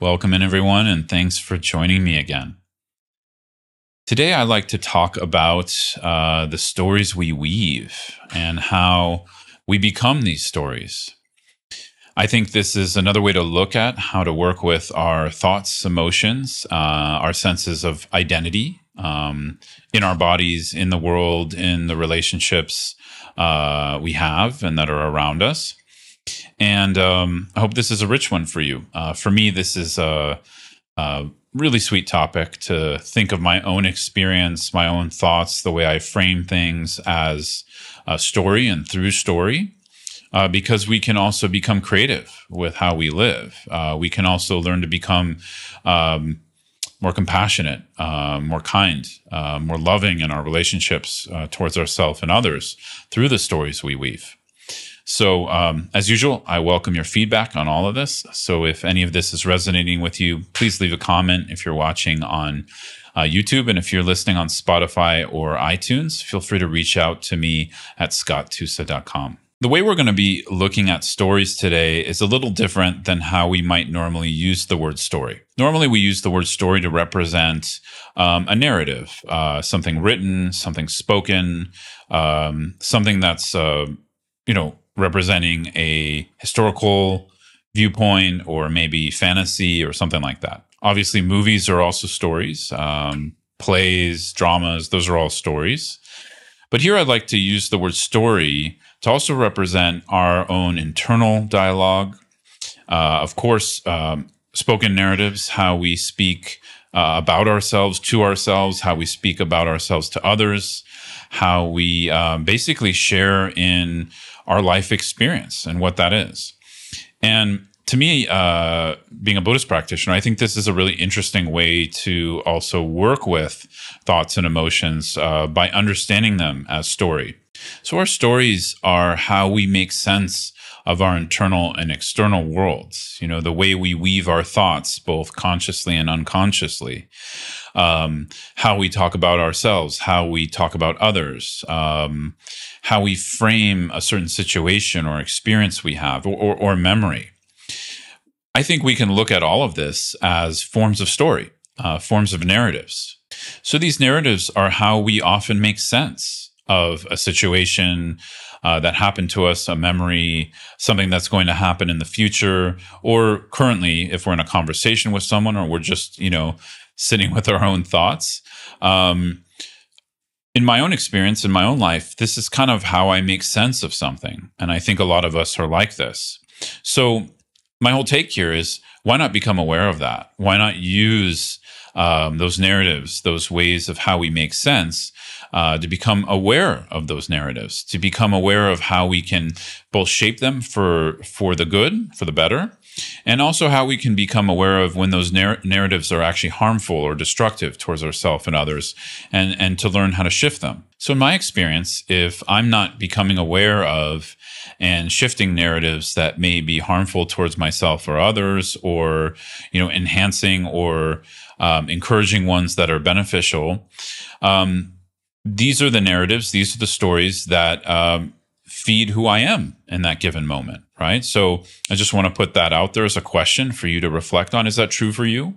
Welcome in, everyone, and thanks for joining me again. Today, I'd like to talk about uh, the stories we weave and how we become these stories. I think this is another way to look at how to work with our thoughts, emotions, uh, our senses of identity um, in our bodies, in the world, in the relationships uh, we have and that are around us. And um, I hope this is a rich one for you. Uh, for me, this is a, a, really sweet topic to think of my own experience, my own thoughts, the way I frame things as a story and through story. Uh, because we can also become creative with how we live. Uh, we can also learn to become um, more compassionate, uh, more kind, uh, more loving in our relationships uh, towards ourselves and others through the stories we weave. So, um, as usual, I welcome your feedback on all of this. So, if any of this is resonating with you, please leave a comment if you're watching on uh, YouTube. And if you're listening on Spotify or iTunes, feel free to reach out to me at scotttusa.com. The way we're going to be looking at stories today is a little different than how we might normally use the word story. Normally, we use the word story to represent um, a narrative, uh, something written, something spoken, um, something that's, uh, you know, representing a historical viewpoint or maybe fantasy or something like that. Obviously, movies are also stories, um, plays, dramas, those are all stories. But here I'd like to use the word story to also represent our own internal dialogue. Uh, of course, um, spoken narratives, how we speak uh, about ourselves to ourselves, how we speak about ourselves to others, how we um, basically share in our life experience and what that is. And to me, uh, being a Buddhist practitioner, I think this is a really interesting way to also work with thoughts and emotions uh, by understanding them as story. So, our stories are how we make sense of our internal and external worlds, you know, the way we weave our thoughts, both consciously and unconsciously, um, how we talk about ourselves, how we talk about others, um, how we frame a certain situation or experience we have or, or, or memory. I think we can look at all of this as forms of story, uh, forms of narratives. So these narratives are how we often make sense of a situation uh, that happened to us, a memory, something that's going to happen in the future, or currently, if we're in a conversation with someone or we're just, you know, sitting with our own thoughts. Um, in my own experience, in my own life, this is kind of how I make sense of something. And I think a lot of us are like this. So, my whole take here is why not become aware of that? Why not use um, those narratives, those ways of how we make sense, uh, to become aware of those narratives, to become aware of how we can both shape them for for the good, for the better, and also how we can become aware of when those narr- narratives are actually harmful or destructive towards ourselves and others and and to learn how to shift them. So in my experience if i'm not becoming aware of and shifting narratives that may be harmful towards myself or others or you know enhancing or um, encouraging ones that are beneficial um, these are the narratives these are the stories that um, feed who I am in that given moment, right? So I just want to put that out there as a question for you to reflect on. Is that true for you?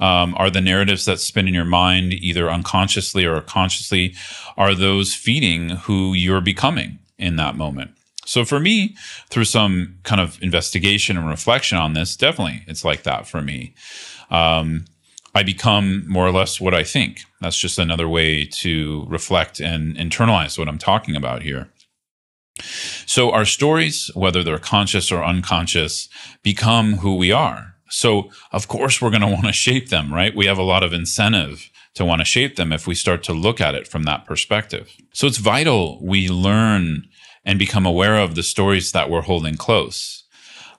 Um, are the narratives that spin in your mind, either unconsciously or consciously, are those feeding who you're becoming in that moment? So for me, through some kind of investigation and reflection on this, definitely it's like that for me. Um, I become more or less what I think. That's just another way to reflect and internalize what I'm talking about here. So our stories, whether they're conscious or unconscious, become who we are. So of course we're going to want to shape them, right? We have a lot of incentive to want to shape them if we start to look at it from that perspective. So it's vital we learn and become aware of the stories that we're holding close.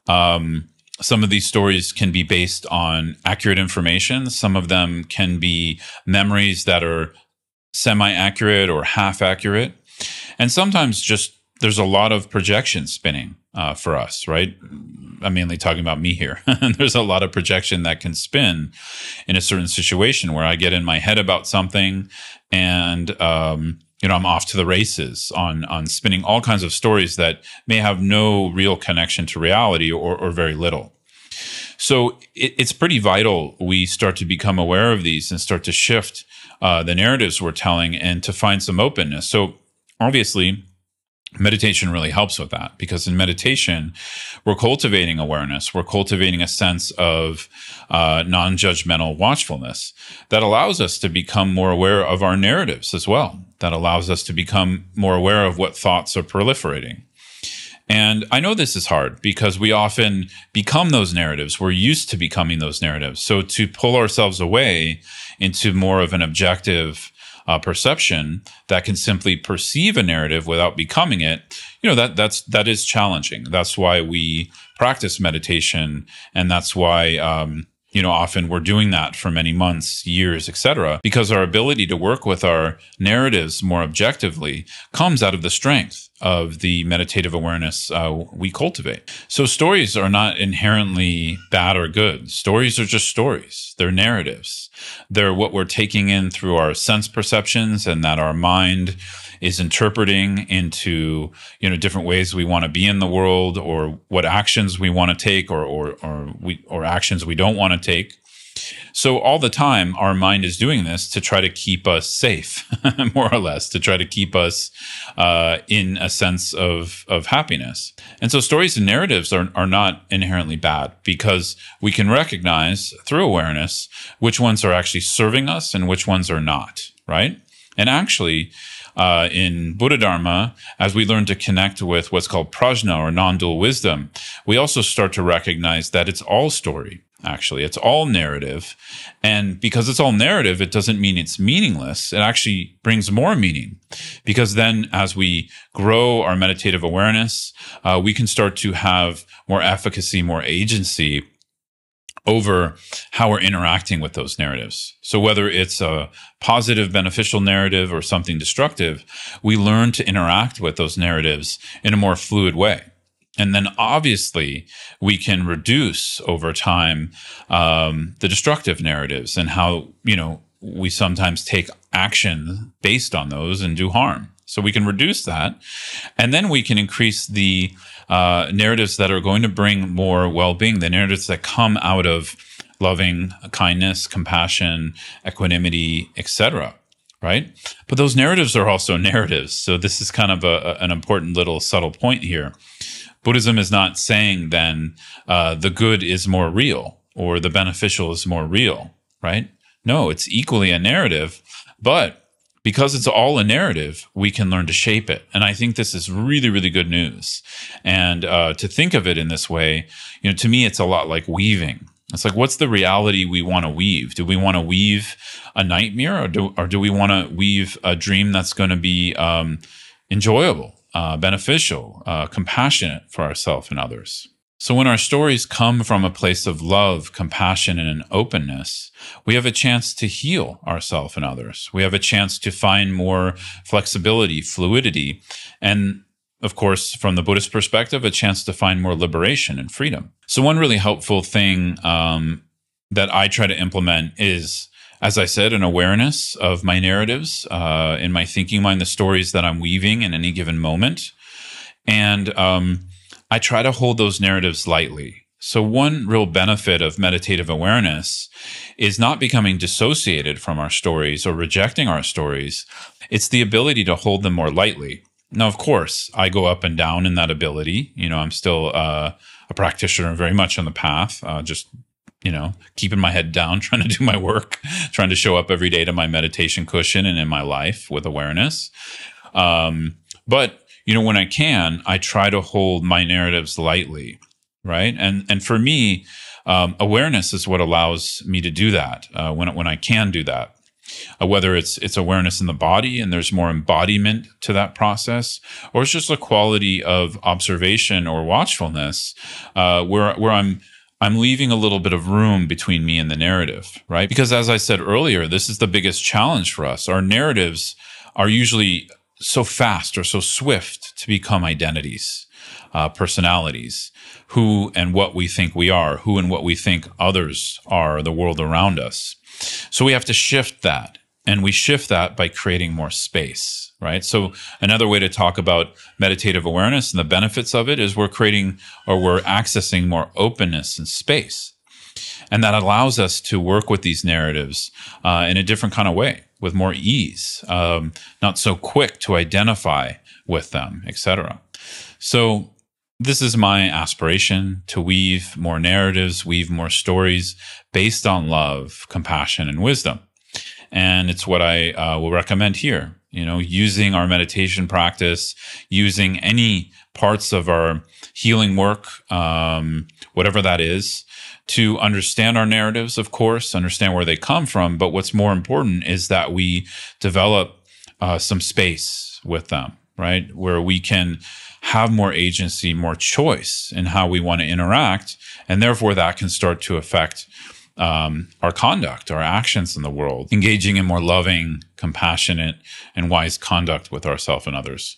Um, some of these stories can be based on accurate information. Some of them can be memories that are semi accurate or half accurate. And sometimes just there's a lot of projection spinning uh, for us, right? I'm mainly talking about me here. there's a lot of projection that can spin in a certain situation where I get in my head about something, and um, you know I'm off to the races on on spinning all kinds of stories that may have no real connection to reality or, or very little. So it, it's pretty vital we start to become aware of these and start to shift uh, the narratives we're telling and to find some openness. So obviously, meditation really helps with that because in meditation we're cultivating awareness we're cultivating a sense of uh, non-judgmental watchfulness that allows us to become more aware of our narratives as well that allows us to become more aware of what thoughts are proliferating and I know this is hard because we often become those narratives. We're used to becoming those narratives. So to pull ourselves away into more of an objective uh, perception that can simply perceive a narrative without becoming it, you know that that's that is challenging. That's why we practice meditation, and that's why um, you know often we're doing that for many months years etc because our ability to work with our narratives more objectively comes out of the strength of the meditative awareness uh, we cultivate. So stories are not inherently bad or good. Stories are just stories. They're narratives. They're what we're taking in through our sense perceptions and that our mind is interpreting into you know different ways we want to be in the world or what actions we want to take or or or we or actions we don't want to take so all the time our mind is doing this to try to keep us safe more or less to try to keep us uh, in a sense of of happiness and so stories and narratives are, are not inherently bad because we can recognize through awareness which ones are actually serving us and which ones are not right and actually uh, in Buddha Dharma, as we learn to connect with what's called prajna or non dual wisdom, we also start to recognize that it's all story. Actually, it's all narrative. And because it's all narrative, it doesn't mean it's meaningless. It actually brings more meaning because then as we grow our meditative awareness, uh, we can start to have more efficacy, more agency over how we're interacting with those narratives. So whether it's a positive, beneficial narrative or something destructive, we learn to interact with those narratives in a more fluid way. And then obviously we can reduce over time um, the destructive narratives and how, you know, we sometimes take action based on those and do harm. So we can reduce that. And then we can increase the uh, narratives that are going to bring more well being, the narratives that come out of loving kindness, compassion, equanimity, etc. Right? But those narratives are also narratives. So this is kind of a, an important little subtle point here. Buddhism is not saying then uh, the good is more real or the beneficial is more real, right? No, it's equally a narrative, but because it's all a narrative, we can learn to shape it. And I think this is really, really good news. And uh, to think of it in this way, you know, to me, it's a lot like weaving. It's like, what's the reality we want to weave? Do we want to weave a nightmare, or do, or do we want to weave a dream that's going to be um, enjoyable, uh, beneficial, uh, compassionate for ourselves and others? So, when our stories come from a place of love, compassion, and openness, we have a chance to heal ourselves and others. We have a chance to find more flexibility, fluidity, and of course, from the Buddhist perspective, a chance to find more liberation and freedom. So, one really helpful thing um, that I try to implement is, as I said, an awareness of my narratives uh, in my thinking mind, the stories that I'm weaving in any given moment. And, um, I try to hold those narratives lightly. So, one real benefit of meditative awareness is not becoming dissociated from our stories or rejecting our stories. It's the ability to hold them more lightly. Now, of course, I go up and down in that ability. You know, I'm still uh, a practitioner very much on the path, uh, just, you know, keeping my head down, trying to do my work, trying to show up every day to my meditation cushion and in my life with awareness. Um, but you know, when I can, I try to hold my narratives lightly, right? And and for me, um, awareness is what allows me to do that uh, when when I can do that. Uh, whether it's it's awareness in the body and there's more embodiment to that process, or it's just a quality of observation or watchfulness, uh, where where I'm I'm leaving a little bit of room between me and the narrative, right? Because as I said earlier, this is the biggest challenge for us. Our narratives are usually so fast or so swift to become identities, uh, personalities, who and what we think we are, who and what we think others are, the world around us. So we have to shift that. And we shift that by creating more space, right? So another way to talk about meditative awareness and the benefits of it is we're creating or we're accessing more openness and space. And that allows us to work with these narratives uh, in a different kind of way, with more ease, um, not so quick to identify with them, etc. So this is my aspiration to weave more narratives, weave more stories based on love, compassion, and wisdom. And it's what I uh, will recommend here. You know, using our meditation practice, using any parts of our healing work, um, whatever that is, to understand our narratives, of course, understand where they come from. But what's more important is that we develop uh, some space with them, right? Where we can have more agency, more choice in how we want to interact. And therefore, that can start to affect um, our conduct, our actions in the world, engaging in more loving, compassionate, and wise conduct with ourselves and others.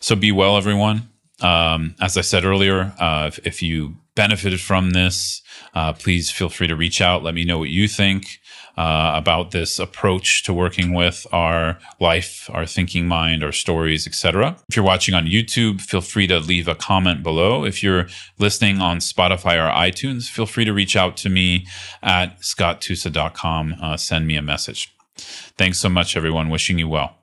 So be well, everyone. Um, as I said earlier, uh, if, if, you benefited from this, uh, please feel free to reach out. Let me know what you think uh, about this approach to working with our life, our thinking mind, our stories, etc. If you're watching on YouTube, feel free to leave a comment below. If you're listening on Spotify or iTunes, feel free to reach out to me at scotttusa.com. Uh, send me a message. Thanks so much, everyone. Wishing you well.